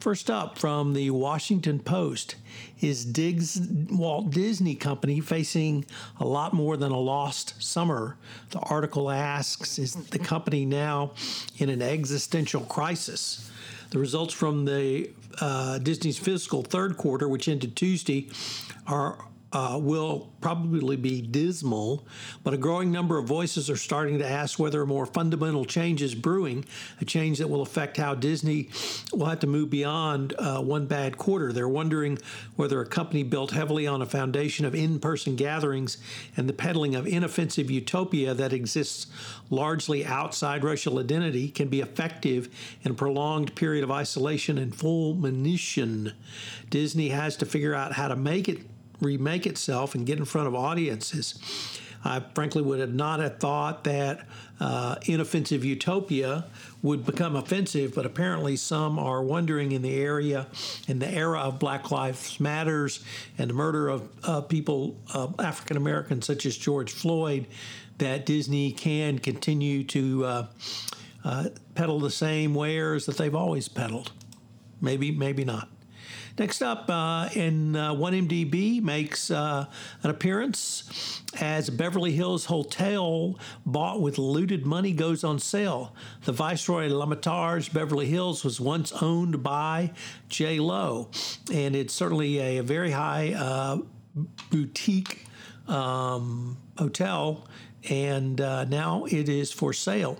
First up from the Washington Post is Diggs Walt Disney Company facing a lot more than a lost summer. The article asks Is the company now in an existential crisis? The results from the uh, Disney's fiscal third quarter, which ended Tuesday, are uh, will probably be dismal, but a growing number of voices are starting to ask whether a more fundamental change is brewing, a change that will affect how Disney will have to move beyond uh, one bad quarter. They're wondering whether a company built heavily on a foundation of in person gatherings and the peddling of inoffensive utopia that exists largely outside racial identity can be effective in a prolonged period of isolation and fulmination. Disney has to figure out how to make it remake itself and get in front of audiences. I frankly would have not have thought that uh, inoffensive utopia would become offensive, but apparently some are wondering in the area, in the era of Black Lives Matters and the murder of uh, people, uh, African Americans such as George Floyd, that Disney can continue to uh, uh, peddle the same wares that they've always peddled. Maybe, maybe not. Next up, uh, in uh, 1MDB makes uh, an appearance as Beverly Hills Hotel bought with looted money goes on sale. The Viceroy L'Hermitage Beverly Hills was once owned by Jho Low, and it's certainly a, a very high uh, boutique um, hotel, and uh, now it is for sale.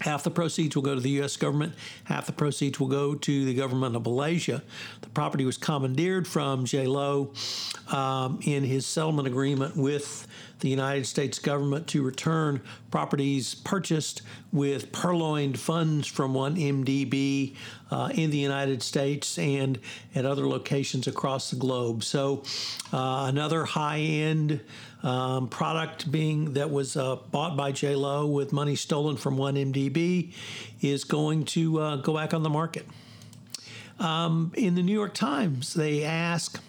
Half the proceeds will go to the U.S. government, half the proceeds will go to the government of Malaysia. The property was commandeered from Jho Low um, in his settlement agreement with the United States government to return properties purchased with purloined funds from 1MDB uh, in the United States and at other locations across the globe. So, uh, another high end um, product being that was uh, bought by Jho Low with money stolen from 1MDB is going to uh, go back on the market. Um, in the New York Times, they ask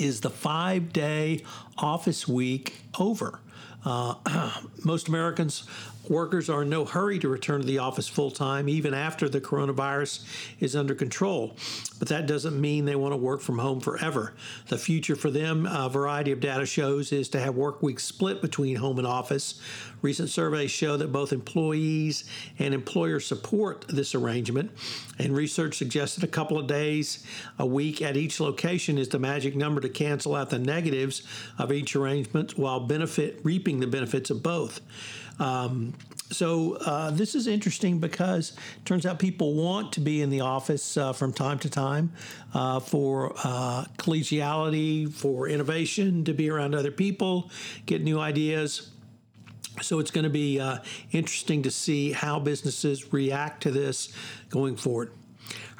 is the five day office week over? Uh, most Americans workers are in no hurry to return to the office full time, even after the coronavirus is under control. But that doesn't mean they want to work from home forever. The future for them, a variety of data shows, is to have work weeks split between home and office. Recent surveys show that both employees and employers support this arrangement, and research suggests that a couple of days a week at each location is the magic number to cancel out the negatives of each arrangement while benefit reaping the benefits of both. Um, so uh, this is interesting because it turns out people want to be in the office uh, from time to time uh, for uh, collegiality, for innovation, to be around other people, get new ideas. So it's going to be uh, interesting to see how businesses react to this going forward.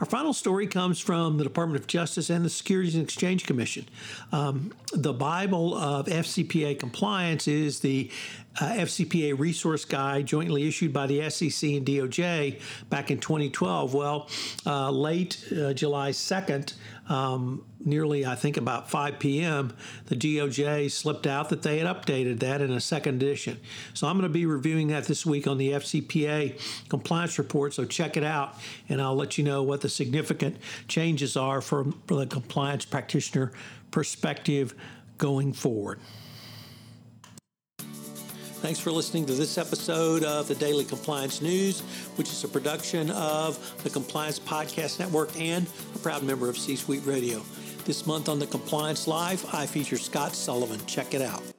Our final story comes from the Department of Justice and the Securities and Exchange Commission. Um, the Bible of FCPA compliance is the uh, FCPA resource guide jointly issued by the SEC and DOJ back in 2012. Well, uh, late uh, July 2nd, um, nearly, I think, about 5 p.m., the DOJ slipped out that they had updated that in a second edition. So I'm going to be reviewing that this week on the FCPA compliance report. So check it out, and I'll let you know what the significant changes are from, from the compliance practitioner perspective going forward. Thanks for listening to this episode of the Daily Compliance News, which is a production of the Compliance Podcast Network and a proud member of C Suite Radio. This month on the Compliance Live, I feature Scott Sullivan. Check it out.